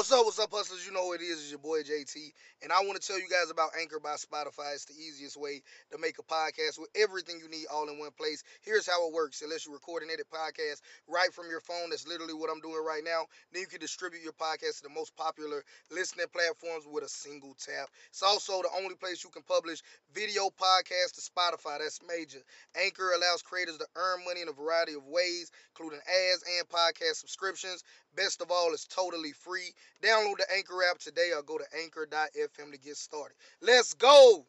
What's up, what's up, hustlers? You know who it is. It's your boy JT. And I want to tell you guys about Anchor by Spotify. It's the easiest way to make a podcast with everything you need all in one place. Here's how it works. Unless you're recording edit podcast right from your phone, that's literally what I'm doing right now. Then you can distribute your podcast to the most popular listening platforms with a single tap. It's also the only place you can publish video podcasts to Spotify. That's major. Anchor allows creators to earn money in a variety of ways, including ads and podcast subscriptions. Best of all, it's totally free. Download the Anchor app today or go to anchor.fm to get started. Let's go.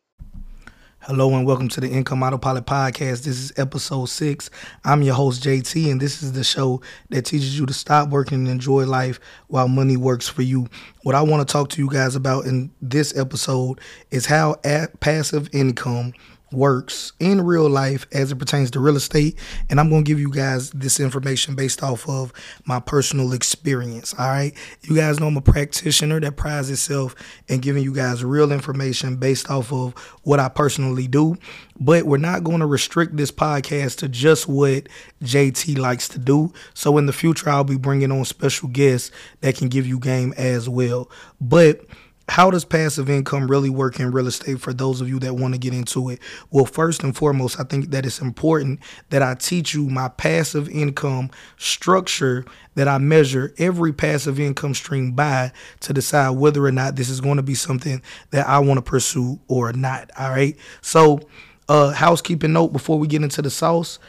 Hello and welcome to the Income Autopilot Podcast. This is episode six. I'm your host, JT, and this is the show that teaches you to stop working and enjoy life while money works for you. What I want to talk to you guys about in this episode is how passive income works in real life as it pertains to real estate. And I'm going to give you guys this information based off of my personal experience. All right. You guys know I'm a practitioner that prides itself in giving you guys real information based off of what I personally do. But we're not going to restrict this podcast to just what JT likes to do. So in the future, I'll be bringing on special guests that can give you game as well. But how does passive income really work in real estate for those of you that want to get into it? Well, first and foremost, I think that it's important that I teach you my passive income structure that I measure every passive income stream by to decide whether or not this is going to be something that I want to pursue or not. All right. So, uh, housekeeping note before we get into the sauce,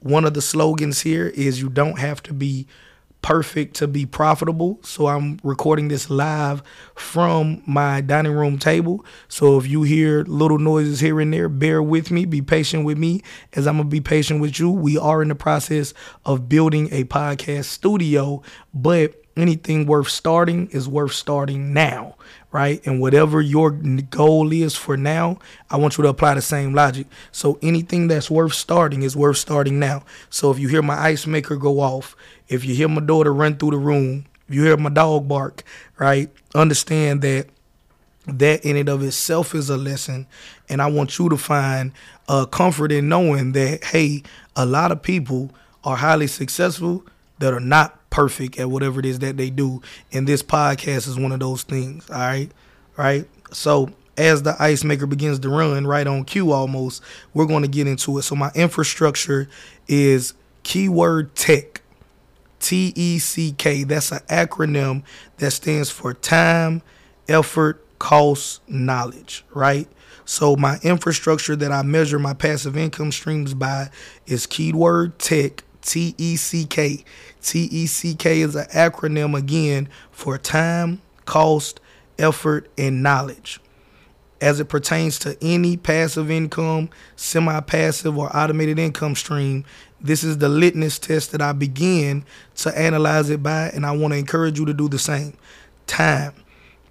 one of the slogans here is you don't have to be perfect to be profitable. So I'm recording this live from my dining room table. So if you hear little noises here and there, bear with me, be patient with me as I'm going to be patient with you. We are in the process of building a podcast studio, but anything worth starting is worth starting now, right? And whatever your goal is for now, I want you to apply the same logic. So anything that's worth starting is worth starting now. So if you hear my ice maker go off, if you hear my daughter run through the room, if you hear my dog bark, right? Understand that that in and of itself is a lesson. And I want you to find uh, comfort in knowing that, hey, a lot of people are highly successful that are not perfect at whatever it is that they do. And this podcast is one of those things. All right. Right. So as the ice maker begins to run right on cue almost, we're going to get into it. So my infrastructure is keyword tech. T E C K. That's an acronym that stands for time, effort, cost, knowledge, right? So my infrastructure that I measure my passive income streams by is keyword tech, T E C K. T E C K is an acronym again for time, cost, effort, and knowledge. As it pertains to any passive income, semi passive, or automated income stream, this is the litmus test that I begin to analyze it by, and I want to encourage you to do the same. Time.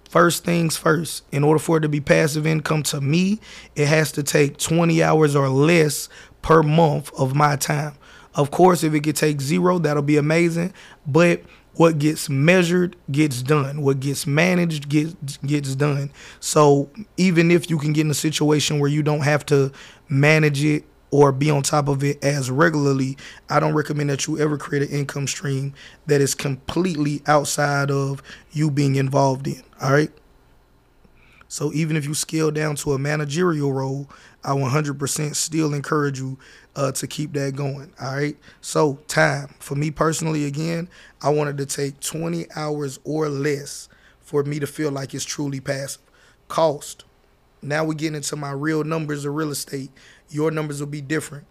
First things first, in order for it to be passive income to me, it has to take 20 hours or less per month of my time. Of course, if it could take zero, that'll be amazing. But what gets measured gets done. What gets managed gets gets done. So even if you can get in a situation where you don't have to manage it or be on top of it as regularly, I don't recommend that you ever create an income stream that is completely outside of you being involved in. All right. So even if you scale down to a managerial role, I 100% still encourage you uh, to keep that going. All right. So time for me personally, again, I wanted to take 20 hours or less for me to feel like it's truly passive. Cost. Now we're getting into my real numbers of real estate. Your numbers will be different.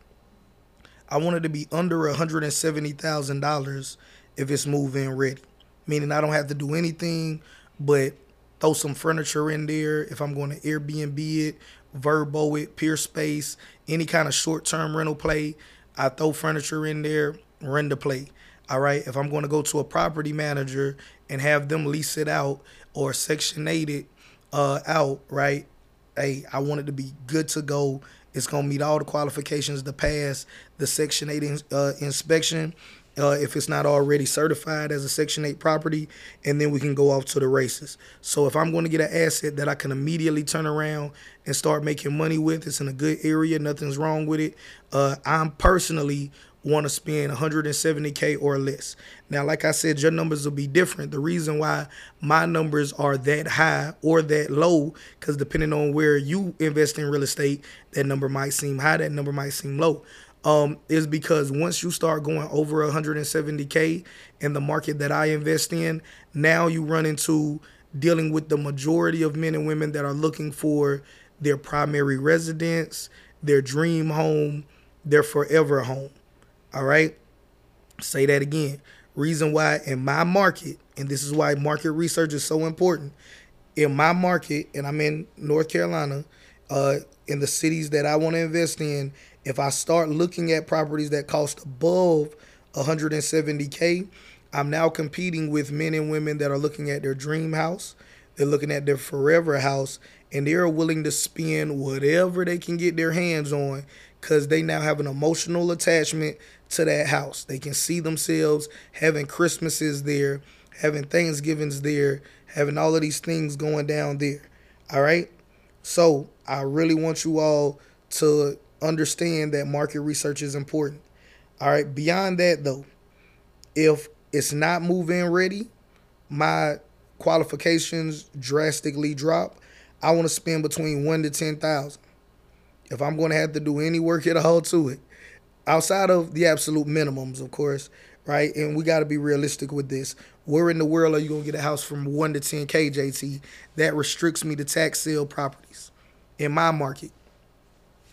I wanted to be under $170,000 if it's move-in ready, meaning I don't have to do anything but throw some furniture in there if I'm going to Airbnb it, Vrbo it, Peerspace, any kind of short term rental play. I throw furniture in there, rent play. All right. If I'm going to go to a property manager and have them lease it out or section eight it uh, out, right? Hey, I want it to be good to go. It's gonna meet all the qualifications to pass the Section 8 in, uh, inspection uh, if it's not already certified as a Section 8 property, and then we can go off to the races. So if I'm going to get an asset that I can immediately turn around and start making money with, it's in a good area, nothing's wrong with it. Uh, I'm personally want to spend 170k or less. Now, like I said, your numbers will be different. The reason why my numbers are that high or that low, because depending on where you invest in real estate, that number might seem high, that number might seem low. Um, is because once you start going over 170k in the market that I invest in, now you run into dealing with the majority of men and women that are looking for their primary residence, their dream home, their forever home. All right. Say that again. Reason why in my market, and this is why market research is so important. In my market, and I'm in North Carolina, uh, in the cities that I want to invest in, if I start looking at properties that cost above 170K, I'm now competing with men and women that are looking at their dream house, they're looking at their forever house, and they're willing to spend whatever they can get their hands on because they now have an emotional attachment to that house. They can see themselves having Christmases there, having Thanksgivings there, having all of these things going down there. All right. So I really want you all to understand that market research is important. All right. Beyond that, though, if it's not move in ready, my qualifications drastically drop. I want to spend between one to ten thousand. If I'm going to have to do any work at all to it, outside of the absolute minimums, of course, right? And we got to be realistic with this. Where in the world are you going to get a house from 1 to 10K, JT? That restricts me to tax sale properties in my market.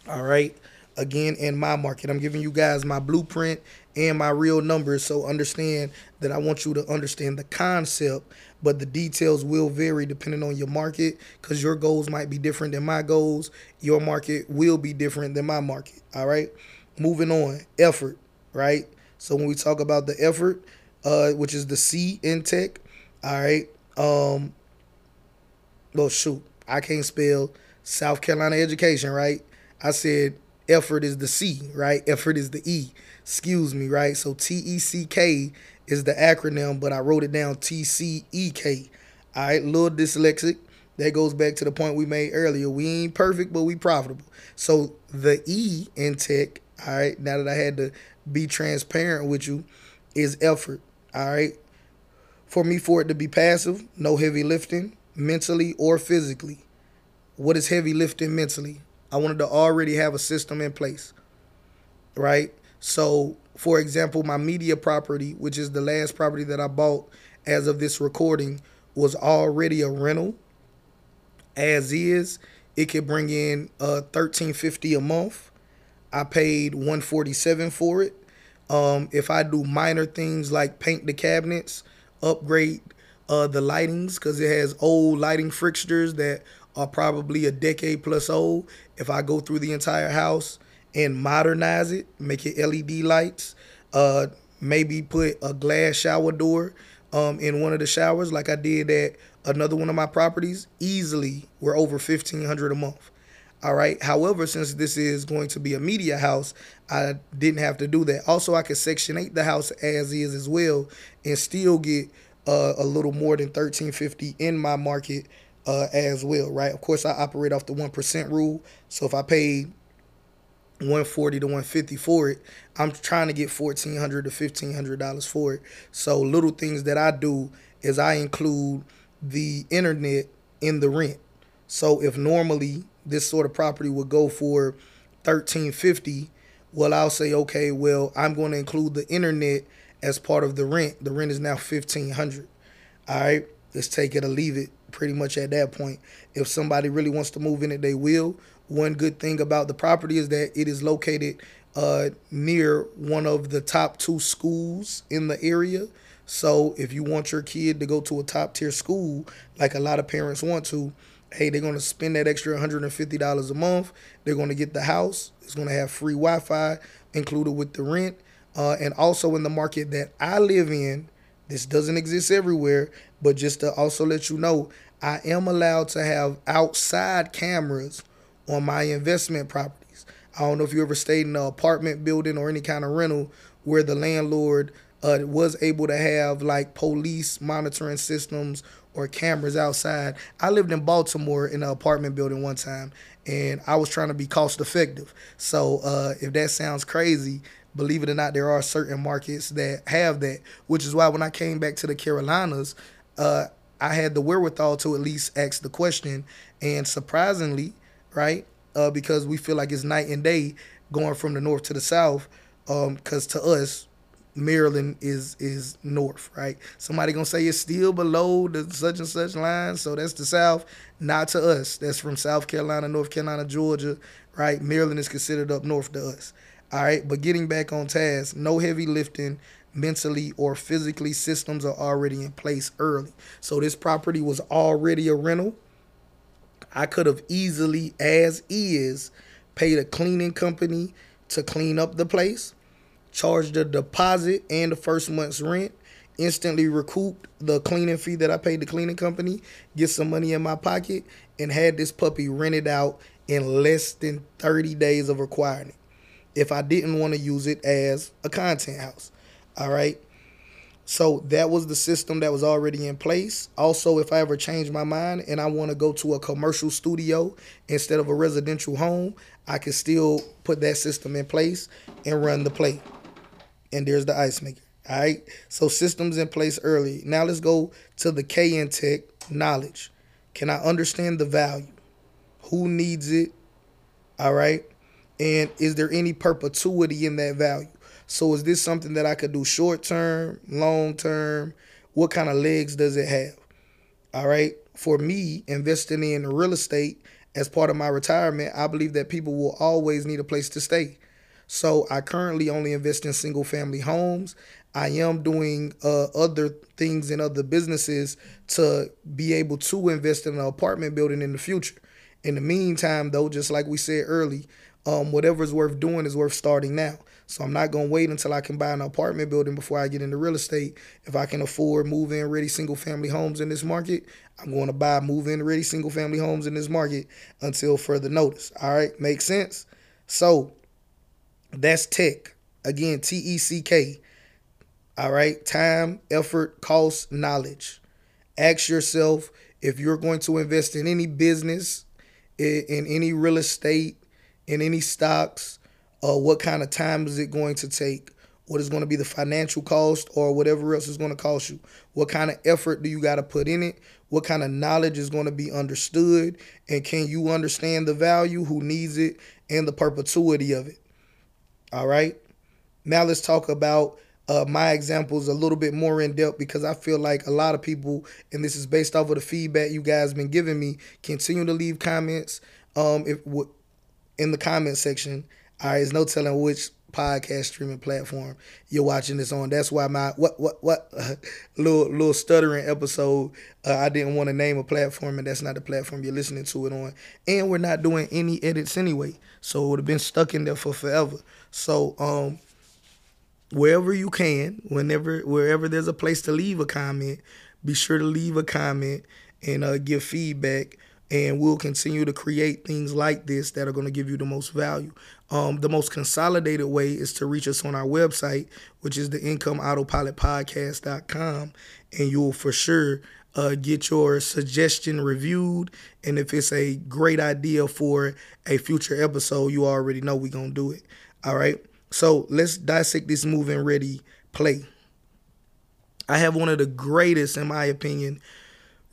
All right. Again, in my market, I'm giving you guys my blueprint and my real numbers. So understand that I want you to understand the concept, but the details will vary depending on your market because your goals might be different than my goals. Your market will be different than my market. All right. Moving on, effort, right? So when we talk about the effort, uh, which is the C in tech, all right. Um, well, shoot, I can't spell South Carolina education, right? I said effort is the C, right? Effort is the E. Excuse me, right? So T E C K is the acronym, but I wrote it down T C E K. All right, little dyslexic. That goes back to the point we made earlier. We ain't perfect, but we profitable. So the E in tech all right, now that I had to be transparent with you, is effort. All right. For me, for it to be passive, no heavy lifting, mentally or physically. What is heavy lifting mentally? I wanted to already have a system in place. Right? So, for example, my media property, which is the last property that I bought as of this recording, was already a rental. As is, it could bring in uh, thirteen fifty a month I paid 147 for it. Um, if I do minor things like paint the cabinets, upgrade uh, the lightings because it has old lighting fixtures that are probably a decade plus old. If I go through the entire house and modernize it, make it LED lights, uh, maybe put a glass shower door um, in one of the showers like I did at another one of my properties, easily we're over 1500 a month. All right. However, since this is going to be a media house, I didn't have to do that. Also, I could section eight the house as is as well, and still get uh, a little more than thirteen fifty in my market uh, as well. Right. Of course, I operate off the one percent rule. So if I paid 140 to 150 for it i'm trying to get 1400 to 1500 dollars for it so little things that i do is i include the internet in the rent so if normally this sort of property would go for 1350 well i'll say okay well i'm going to include the internet as part of the rent the rent is now 1500 all right let's take it or leave it pretty much at that point if somebody really wants to move in it they will one good thing about the property is that it is located uh, near one of the top two schools in the area so if you want your kid to go to a top tier school like a lot of parents want to hey, they're going to spend that extra $150 a month. They're going to get the house. It's going to have free Wi Fi included with the rent. Uh, and also in the market that I live in, this doesn't exist everywhere, but just to also let you know, I am allowed to have outside cameras on my investment properties. I don't know if you ever stayed in an apartment building or any kind of rental where the landlord uh, was able to have like police monitoring systems or cameras outside. I lived in Baltimore in an apartment building one time, and I was trying to be cost effective. So uh, if that sounds crazy, believe it or not, there are certain markets that have that, which is why when I came back to the Carolinas, uh, I had the wherewithal to at least ask the question. And surprisingly, right, uh, because we feel like it's night and day going from the north to the south, because um, to us, Maryland is is north, right? Somebody gonna say it's still below the such and such line, so that's the south. Not to us. That's from South Carolina, North Carolina, Georgia, right? Maryland is considered up north to us. All right, but getting back on task, no heavy lifting mentally or physically. Systems are already in place early. So this property was already a rental. I could have easily, as is, paid a cleaning company to clean up the place, charged the deposit and the first month's rent, instantly recouped the cleaning fee that I paid the cleaning company, get some money in my pocket, and had this puppy rented out in less than 30 days of requiring it if I didn't want to use it as a content house. All right. So that was the system that was already in place. Also, if I ever change my mind and I want to go to a commercial studio instead of a residential home, I can still put that system in place and run the play. And there's the ice maker. All right. So systems in place early. Now let's go to the K in tech knowledge. Can I understand the value? Who needs it? All right. And is there any perpetuity in that value? So is this something that I could do short term, long term? What kind of legs does it have? All right. For me, investing in real estate as part of my retirement, I believe that people will always need a place to stay. So I currently only invest in single family homes. I am doing uh, other things in other businesses to be able to invest in an apartment building in the future. In the meantime, though, just like we said early, um, whatever's worth doing is worth starting now. So I'm not gonna wait until I can buy an apartment building before I get into real estate. If I can afford move-in ready single family homes in this market, I'm going to buy move-in ready single family homes in this market until further notice. All right, makes sense. So that's tech. Again, T E C K. All right, time, effort, cost, knowledge. Ask yourself if you're going to invest in any business, in any real estate, in any stocks, uh, what kind of time is it going to take? What is going to be the financial cost or whatever else is going to cost you? What kind of effort do you got to put in it? What kind of knowledge is going to be understood? And can you understand the value, who needs it, and the perpetuity of it? All right. Now let's talk about uh, my examples a little bit more in depth because I feel like a lot of people, and this is based off of the feedback you guys have been giving me, continue to leave comments. Um, if in the comment section. All right, there's no telling which podcast streaming platform you're watching this on. That's why my what what what uh, little little stuttering episode. Uh, I didn't want to name a platform, and that's not the platform you're listening to it on. And we're not doing any edits anyway, so it would have been stuck in there for forever. So um, wherever you can, whenever wherever there's a place to leave a comment, be sure to leave a comment and uh, give feedback and we'll continue to create things like this that are going to give you the most value. Um, the most consolidated way is to reach us on our website, which is the incomeautopilotpodcast.com, and you'll for sure uh, get your suggestion reviewed. And if it's a great idea for a future episode, you already know we're going to do it. All right. So let's dissect this move-in ready play. I have one of the greatest, in my opinion,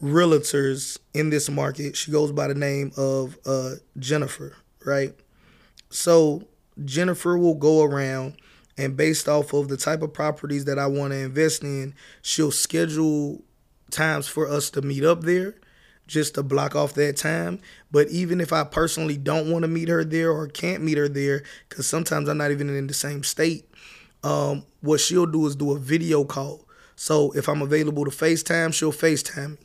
realtors in this market. She goes by the name of uh, Jennifer, right? So Jennifer will go around and based off of the type of properties that I want to invest in, she'll schedule times for us to meet up there just to block off that time. But even if I personally don't want to meet her there or can't meet her there, because sometimes I'm not even in the same state, um, what she'll do is do a video call. So if I'm available to FaceTime, she'll FaceTime me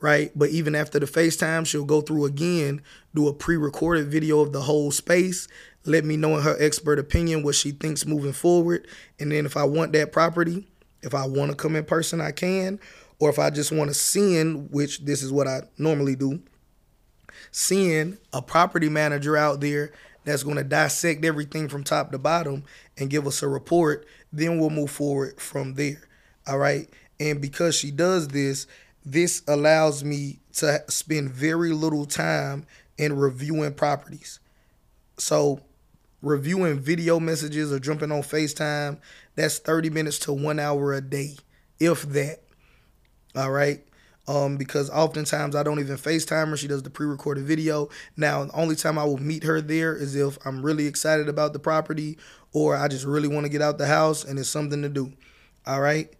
right? But even after the FaceTime, she'll go through again, do a pre-recorded video of the whole space, let me know in her expert opinion what she thinks moving forward. And then if I want that property, if I want to come in person, I can. Or if I just want to send, which this is what I normally do, send a property manager out there that's going to dissect everything from top to bottom and give us a report, then we'll move forward from there. All right. And because she does this, this allows me to spend very little time in reviewing properties. So reviewing video messages or jumping on FaceTime, that's 30 minutes to one hour a day, if that. All right. Um, because oftentimes I don't even FaceTime her. She does the pre-recorded video. Now, the only time I will meet her there is if I'm really excited about the property or I just really want to get out the house and it's something to do. All right.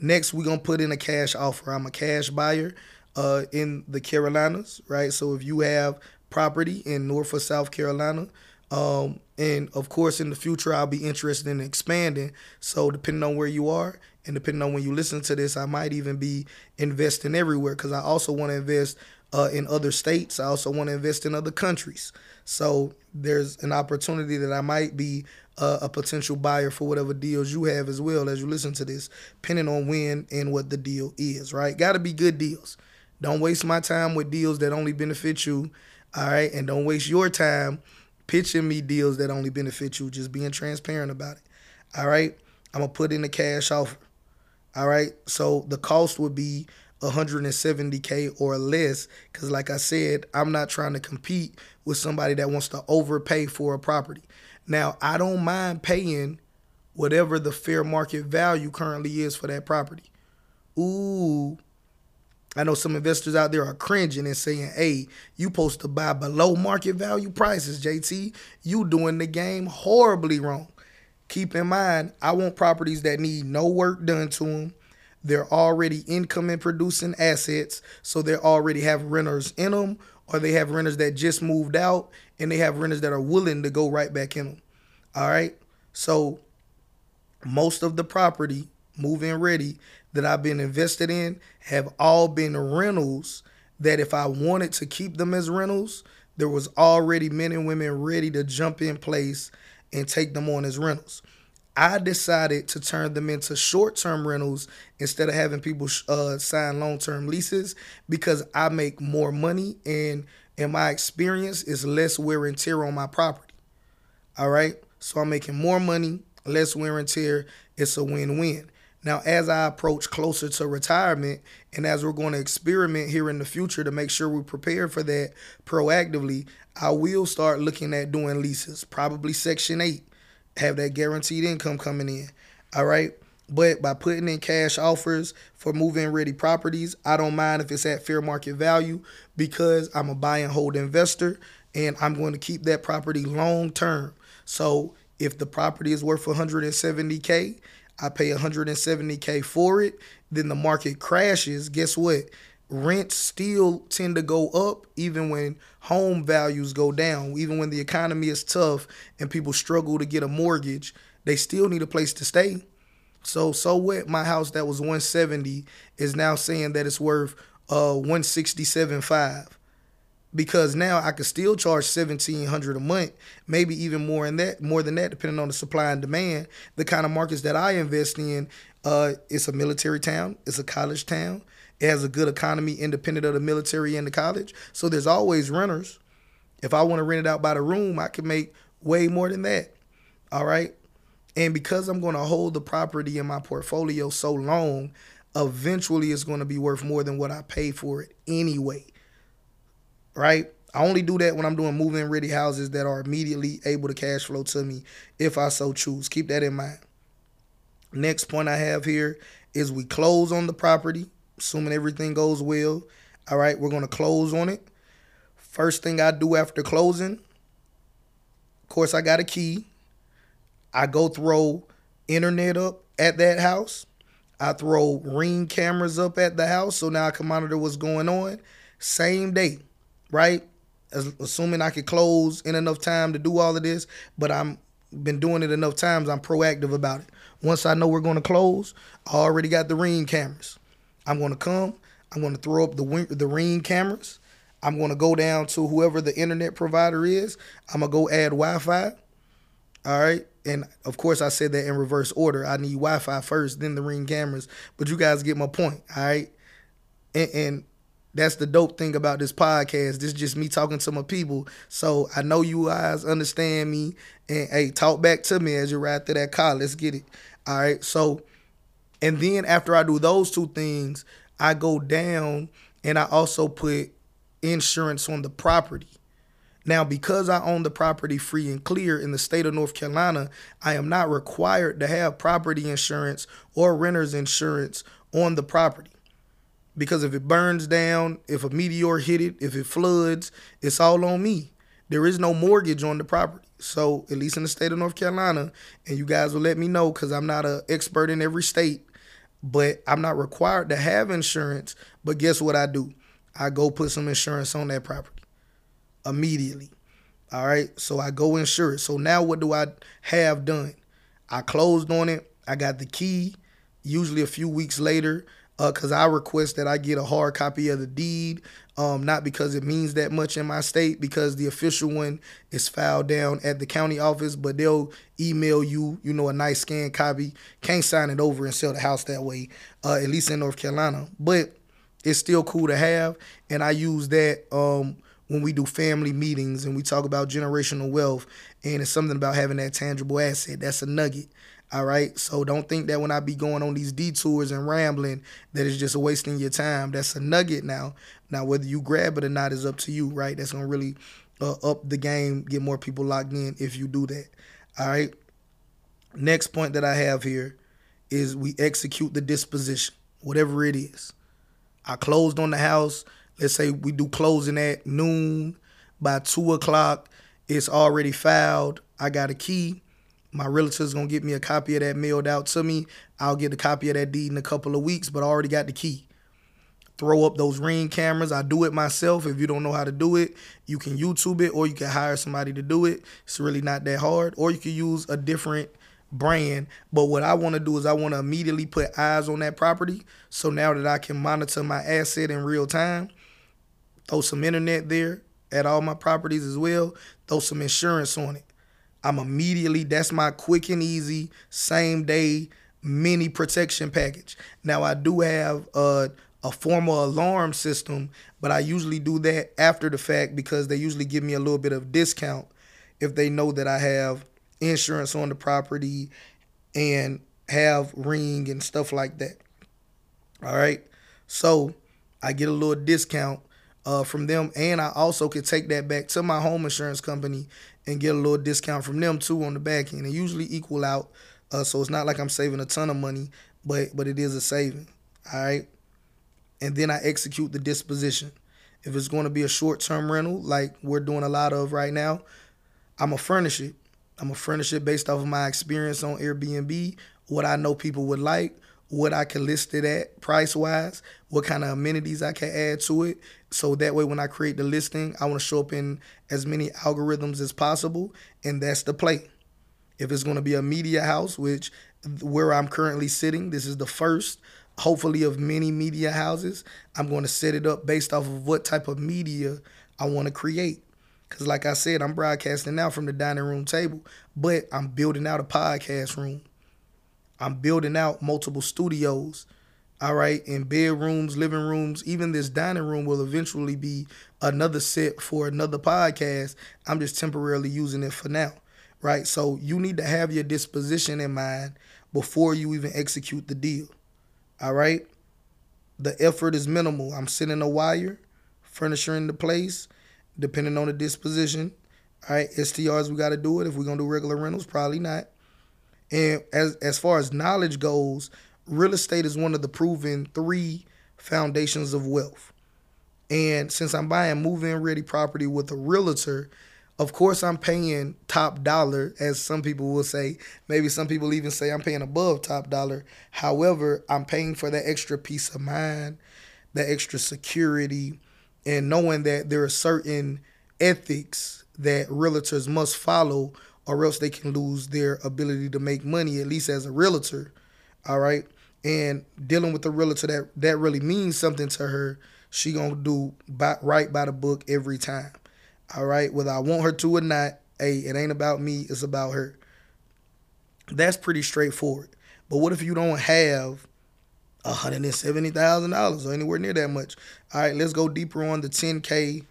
Next, we're gonna put in a cash offer. I'm a cash buyer uh, in the Carolinas, right? So if you have property in North or South Carolina, um, and of course, in the future, I'll be interested in expanding. So, depending on where you are and depending on when you listen to this, I might even be investing everywhere because I also want to invest uh, in other states. I also want to invest in other countries. So, there's an opportunity that I might be uh, a potential buyer for whatever deals you have as well as you listen to this, depending on when and what the deal is, right? Got to be good deals. Don't waste my time with deals that only benefit you, all right? And don't waste your time pitching me deals that only benefit you, just being transparent about it. All right. I'm gonna put in a cash offer. All right. So the cost would be 170k or less because like i said i'm not trying to compete with somebody that wants to overpay for a property now i don't mind paying whatever the fair market value currently is for that property ooh I know some investors out there are cringing and saying, hey, you supposed to buy below market value prices, JT. You doing the game horribly wrong. Keep in mind, I want properties that need no work done to them. They're already income and producing assets, so they already have renters in them, or they have renters that just moved out, and they have renters that are willing to go right back in them. All right? So most of the property move-in ready that I've been invested in have all been rentals that if I wanted to keep them as rentals, there was already men and women ready to jump in place and take them on as rentals. I decided to turn them into short-term rentals instead of having people uh, sign long-term leases because I make more money and in my experience is less wear and tear on my property. All right, so I'm making more money, less wear and tear. It's a win-win. Now, as I approach closer to retirement and as we're going to experiment here in the future to make sure we prepare for that proactively, I will start looking at doing leases, probably Section 8, have that guaranteed income coming in. All right. But by putting in cash offers for move-in ready properties, I don't mind if it's at fair market value because I'm a buy and hold investor and I'm going to keep that property long term. So if the property is worth 170K I pay 170k for it, then the market crashes, guess what? Rents still tend to go up even when home values go down. Even when the economy is tough and people struggle to get a mortgage, they still need a place to stay. So so what? My house that was 170 is now saying that it's worth uh 167.5 because now I could still charge seventeen hundred a month, maybe even more in that, more than that, depending on the supply and demand. The kind of markets that I invest in, uh, it's a military town, it's a college town, it has a good economy, independent of the military and the college. So there's always renters. If I want to rent it out by the room, I can make way more than that. All right, and because I'm going to hold the property in my portfolio so long, eventually it's going to be worth more than what I paid for it anyway right? I only do that when I'm doing move-in ready houses that are immediately able to cash flow to me if I so choose. Keep that in mind. Next point I have here is we close on the property, assuming everything goes well. All right, we're going to close on it. First thing I do after closing, of course, I got a key. I go throw internet up at that house. I throw ring cameras up at the house so now I can monitor what's going on. Same day right? As, assuming I could close in enough time to do all of this, but I'm been doing it enough times. I'm proactive about it. Once I know we're going to close, I already got the ring cameras. I'm going to come. I'm going to throw up the the ring cameras. I'm going to go down to whoever the internet provider is. I'm gonna go add Wi-Fi. All right, and of course I said that in reverse order. I need Wi-Fi first, then the ring cameras. But you guys get my point. All right, and, and that's the dope thing about this podcast. This is just me talking to my people. So I know you guys understand me. And hey, talk back to me as you ride through that car. Let's get it. All right. So, and then after I do those two things, I go down and I also put insurance on the property. Now, because I own the property free and clear in the state of North Carolina, I am not required to have property insurance or renter's insurance on the property. Because if it burns down, if a meteor hit it, if it floods, it's all on me. There is no mortgage on the property. So, at least in the state of North Carolina, and you guys will let me know because I'm not an expert in every state, but I'm not required to have insurance. But guess what I do? I go put some insurance on that property immediately. All right. So I go insure it. So now what do I have done? I closed on it. I got the key. Usually a few weeks later, because uh, I request that I get a hard copy of the deed. Um, not because it means that much in my state, because the official one is filed down at the county office, but they'll email you, you know, a nice scanned copy. Can't sign it over and sell the house that way, uh, at least in North Carolina. But it's still cool to have, and I use that um, when we do family meetings and we talk about generational wealth, and it's something about having that tangible asset. That's a nugget. All right. So don't think that when I be going on these detours and rambling that it's just wasting your time. That's a nugget now. Now whether you grab it or not is up to you, right? That's gonna really uh, up the game, get more people locked in if you do that. All right. Next point that I have here is we execute the disposition, whatever it is. I closed on the house. Let's say we do closing at noon. By two o'clock, it's already filed. I got a key. My realtor's gonna get me a copy of that mailed out to me. I'll get a copy of that deed in a couple of weeks, but I already got the key. Throw up those ring cameras. I do it myself. If you don't know how to do it, you can YouTube it or you can hire somebody to do it. It's really not that hard. Or you can use a different brand. But what I want to do is I want to immediately put eyes on that property. So now that I can monitor my asset in real time, throw some internet there at all my properties as well, throw some insurance on it. I'm immediately, that's my quick and easy, same day mini protection package. Now, I do have a, a formal alarm system, but I usually do that after the fact because they usually give me a little bit of discount if they know that I have insurance on the property and have ring and stuff like that. All right. So I get a little discount uh, from them, and I also could take that back to my home insurance company and get a little discount from them too on the back end. They usually equal out, uh, so it's not like I'm saving a ton of money, but but it is a saving. All right, and then I execute the disposition. If it's going to be a short term rental, like we're doing a lot of right now, I'm gonna furnish it. I'm gonna furnish it based off of my experience on Airbnb, what I know people would like, what I can list it at price wise, what kind of amenities I can add to it. So that way, when I create the listing, I want to show up in as many algorithms as possible, and that's the play. If it's going to be a media house, which where I'm currently sitting, this is the first, hopefully, of many media houses. I'm going to set it up based off of what type of media I want to create. Because, like I said, I'm broadcasting now from the dining room table, but I'm building out a podcast room. I'm building out multiple studios, all right, in bedrooms, living rooms, even this dining room will eventually be another set for another podcast. I'm just temporarily using it for now, right? So you need to have your disposition in mind before you even execute the deal, all right? The effort is minimal. I'm sending a wire, furnishing the place, depending on the disposition. All right, STRs, we got to do it. If we're going to do regular rentals, probably not. And as as far as knowledge goes, real estate is one of the proven three foundations of wealth. And since I'm buying move-in ready property with a realtor, of course I'm paying top dollar, as some people will say. Maybe some people even say I'm paying above top dollar. However, I'm paying for that extra peace of mind, that extra security, and knowing that there are certain ethics that realtors must follow or else they can lose their ability to make money, at least as a realtor. All right. And dealing with a realtor that that really means something to her, she gonna do by, right by the book every time. All right. Whether I want her to or not, hey, it ain't about me, it's about her. That's pretty straightforward. But what if you don't have $170,000 or anywhere near that much? All right, let's go deeper on the 10K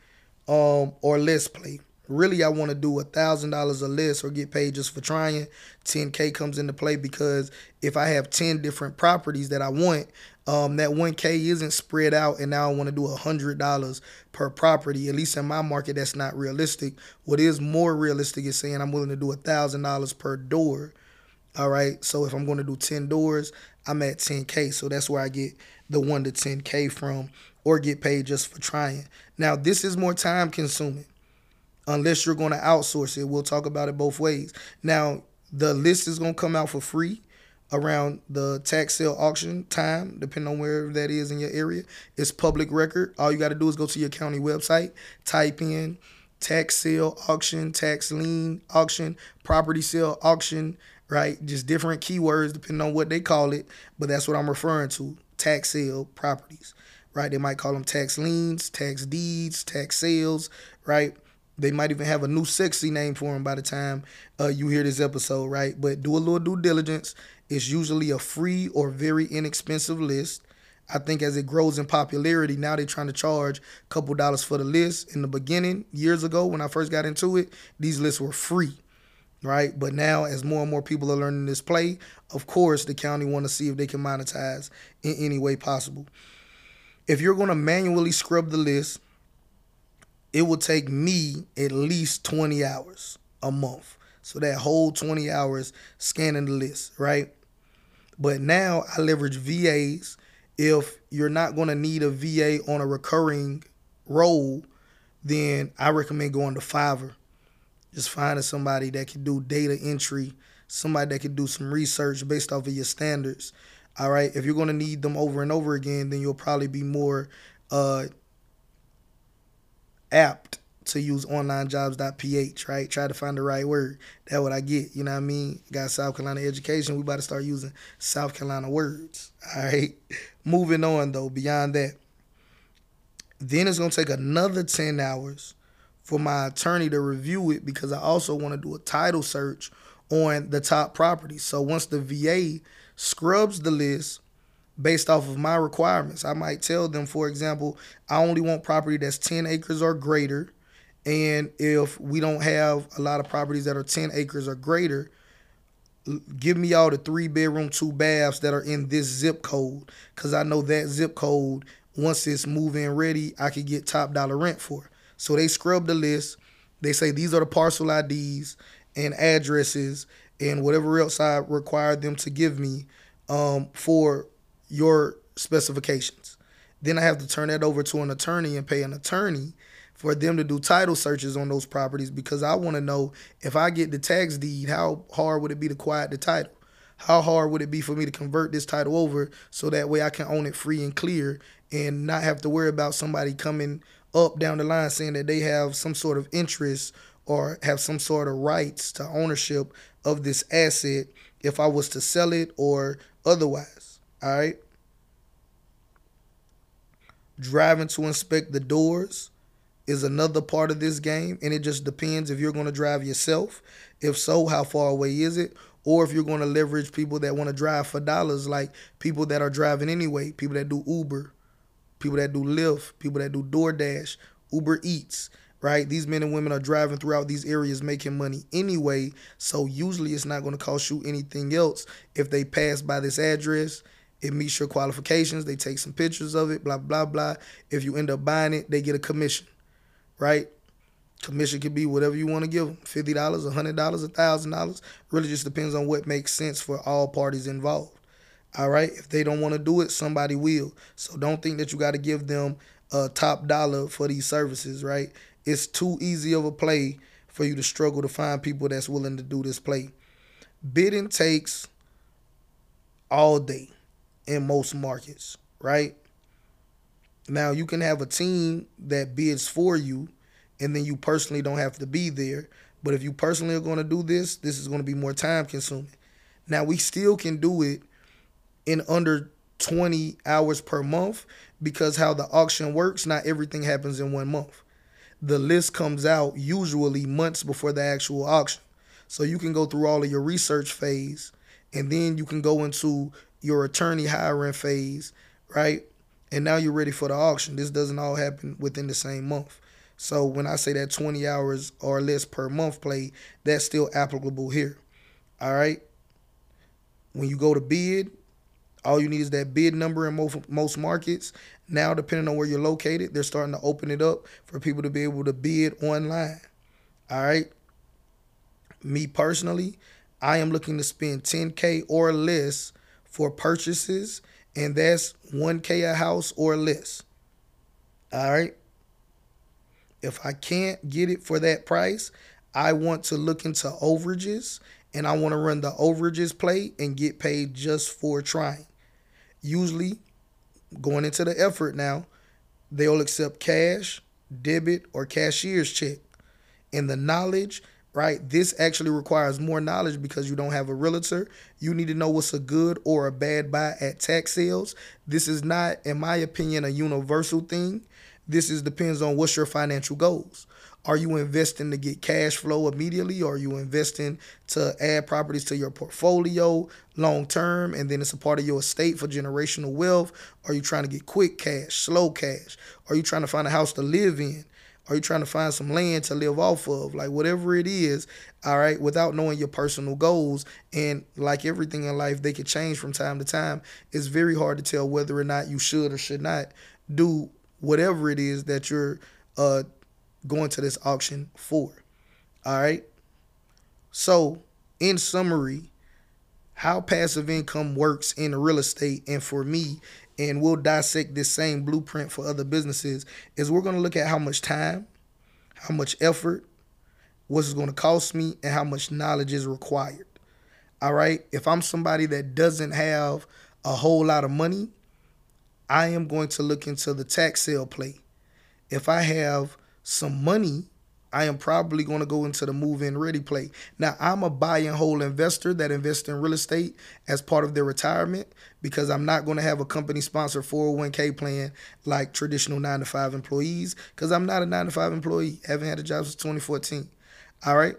um, or less play really I want to do a thousand dollars a list or get paid just for trying, 10k comes into play because if I have 10 different properties that I want, Um, that 1K isn't spread out, and now I want to do a $100 per property. At least in my market, that's not realistic. What is more realistic is saying I'm willing to do a $1,000 per door. All right. So if I'm going to do 10 doors, I'm at 10K. So that's where I get the 1 to 10K from or get paid just for trying. Now, this is more time consuming unless you're going to outsource it. We'll talk about it both ways. Now, the list is going to come out for free around the tax sale auction time, depending on where that is in your area. It's public record. All you got to do is go to your county website, type in tax sale auction, tax lien auction, property sale auction, right? Just different keywords depending on what they call it, but that's what I'm referring to tax sale properties, right? They might call them tax liens, tax deeds, tax sales, right? They might even have a new sexy name for them by the time uh, you hear this episode, right? But do a little due diligence. It's usually a free or very inexpensive list. I think as it grows in popularity, now they're trying to charge a couple dollars for the list. In the beginning, years ago, when I first got into it, these lists were free, right? But now, as more and more people are learning this play, of course, the county want to see if they can monetize in any way possible. If you're going to manually scrub the list, it will take me at least 20 hours a month. So that whole 20 hours scanning the list, right? But now I leverage VAs. If you're not going to need a VA on a recurring role, then I recommend going to Fiverr. Just finding somebody that can do data entry, somebody that can do some research based off of your standards. All right. If you're going to need them over and over again, then you'll probably be more uh, apt to use onlinejobs.ph, right? Try to find the right word. That's what I get. You know what I mean? Got South Carolina education. We about to start using South Carolina words. All right. Moving on though, beyond that. Then it's gonna take another 10 hours for my attorney to review it because I also want to do a title search on the top properties. So once the VA scrubs the list, based off of my requirements. I might tell them, for example, I only want property that's 10 acres or greater. And if we don't have a lot of properties that are 10 acres or greater, give me all the three bedroom, two baths that are in this zip code. Because I know that zip code, once it's move in ready, I could get top dollar rent for. So they scrub the list. They say these are the parcel IDs and addresses and whatever else I require them to give me um, for your specifications. Then I have to turn that over to an attorney and pay an attorney for them to do title searches on those properties because I want to know if I get the tax deed, how hard would it be to quiet the title? How hard would it be for me to convert this title over so that way I can own it free and clear and not have to worry about somebody coming up down the line saying that they have some sort of interest or have some sort of rights to ownership of this asset if I was to sell it or otherwise. All right. Driving to inspect the doors is another part of this game, and it just depends if you're going to drive yourself. If so, how far away is it? Or if you're going to leverage people that want to drive for dollars, like people that are driving anyway, people that do Uber, people that do Lyft, people that do DoorDash, Uber Eats, right? These men and women are driving throughout these areas making money anyway. So usually it's not going to cost you anything else if they pass by this address it meets your qualifications. They take some pictures of it, blah, blah, blah. If you end up buying it, they get a commission, right? Commission could be whatever you want to give them $50, $100, $1,000. Really just depends on what makes sense for all parties involved. All right. If they don't want to do it, somebody will. So don't think that you got to give them a top dollar for these services, right? It's too easy of a play for you to struggle to find people that's willing to do this play. Bidding takes all day in most markets, right? Now you can have a team that bids for you and then you personally don't have to be there. But if you personally are going to do this, this is going to be more time consuming. Now we still can do it in under 20 hours per month because how the auction works, not everything happens in one month. The list comes out usually months before the actual auction. So you can go through all of your research phase and then you can go into your attorney hiring phase, right? And now you're ready for the auction. This doesn't all happen within the same month. So when I say that 20 hours or less per month play, that's still applicable here. All right. When you go to bid, All you need is that bid number in most, most markets. Now, depending on where you're located, they're starting to open it up for people to be able to bid online. All right. Me personally, I am looking to spend 10K or less for purchases, and that's 1K a house or less. All right. If I can't get it for that price, I want to look into overages and I want to run the overages play and get paid just for trying. Usually, going into the effort now, they'll accept cash, debit, or cashier's check. And the knowledge, right? This actually requires more knowledge because you don't have a realtor. You need to know what's a good or a bad buy at tax sales. This is not, in my opinion, a universal thing. This is depends on what's your financial goals. Are you investing to get cash flow immediately? Or are you investing to add properties to your portfolio long term and then it's a part of your estate for generational wealth? Are you trying to get quick cash, slow cash? Are you trying to find a house to live in? Are you trying to find some land to live off of? Like whatever it is, all right, without knowing your personal goals. And like everything in life, they could change from time to time. It's very hard to tell whether or not you should or should not do whatever it is that you're uh, going to this auction for. All right. So, in summary, how passive income works in real estate and for me, and we'll dissect this same blueprint for other businesses, is we're going to look at how much time, how much effort, what's going to cost me, and how much knowledge is required. All right. If I'm somebody that doesn't have a whole lot of money, I am going to look into the tax sale play. If I have some money, I am probably going to go into the move in ready play. Now, I'm a buy and hold investor that invests in real estate as part of their retirement because I'm not going to have a company sponsored 401k plan like traditional 9 to 5 employees because I'm not a 9 to 5 employee. Haven't had a job since 2014. All right.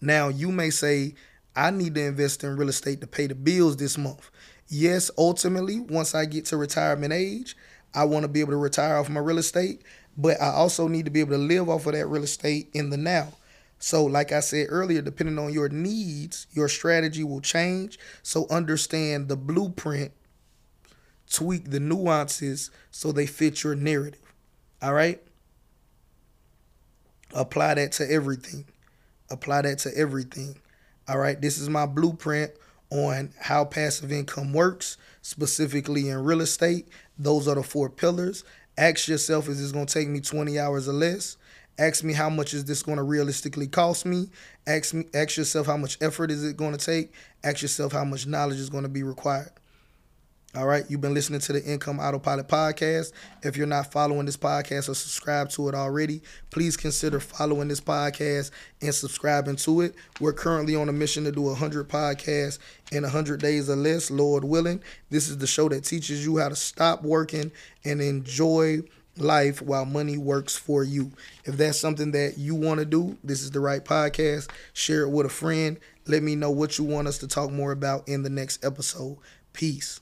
Now, you may say, I need to invest in real estate to pay the bills this month. Yes, ultimately, once I get to retirement age, I want to be able to retire off my real estate but I also need to be able to live off of that real estate in the now. So, like I said earlier, depending on your needs, your strategy will change. So, understand the blueprint, tweak the nuances so they fit your narrative. All right? Apply that to everything. Apply that to everything. All right? This is my blueprint on how passive income works, specifically in real estate. Those are the four pillars. Ask yourself, is this going to take me 20 hours or less? Ask me how much is this going to realistically cost me? Ask me ask yourself how much effort is it going to take? Ask yourself how much knowledge is going to be required. All right, you've been listening to the Income Autopilot podcast. If you're not following this podcast or subscribe to it already, please consider following this podcast and subscribing to it. We're currently on a mission to do 100 podcasts in 100 days or less, Lord willing. This is the show that teaches you how to stop working and enjoy life while money works for you. If that's something that you want to do, this is the right podcast. Share it with a friend. Let me know what you want us to talk more about in the next episode. Peace.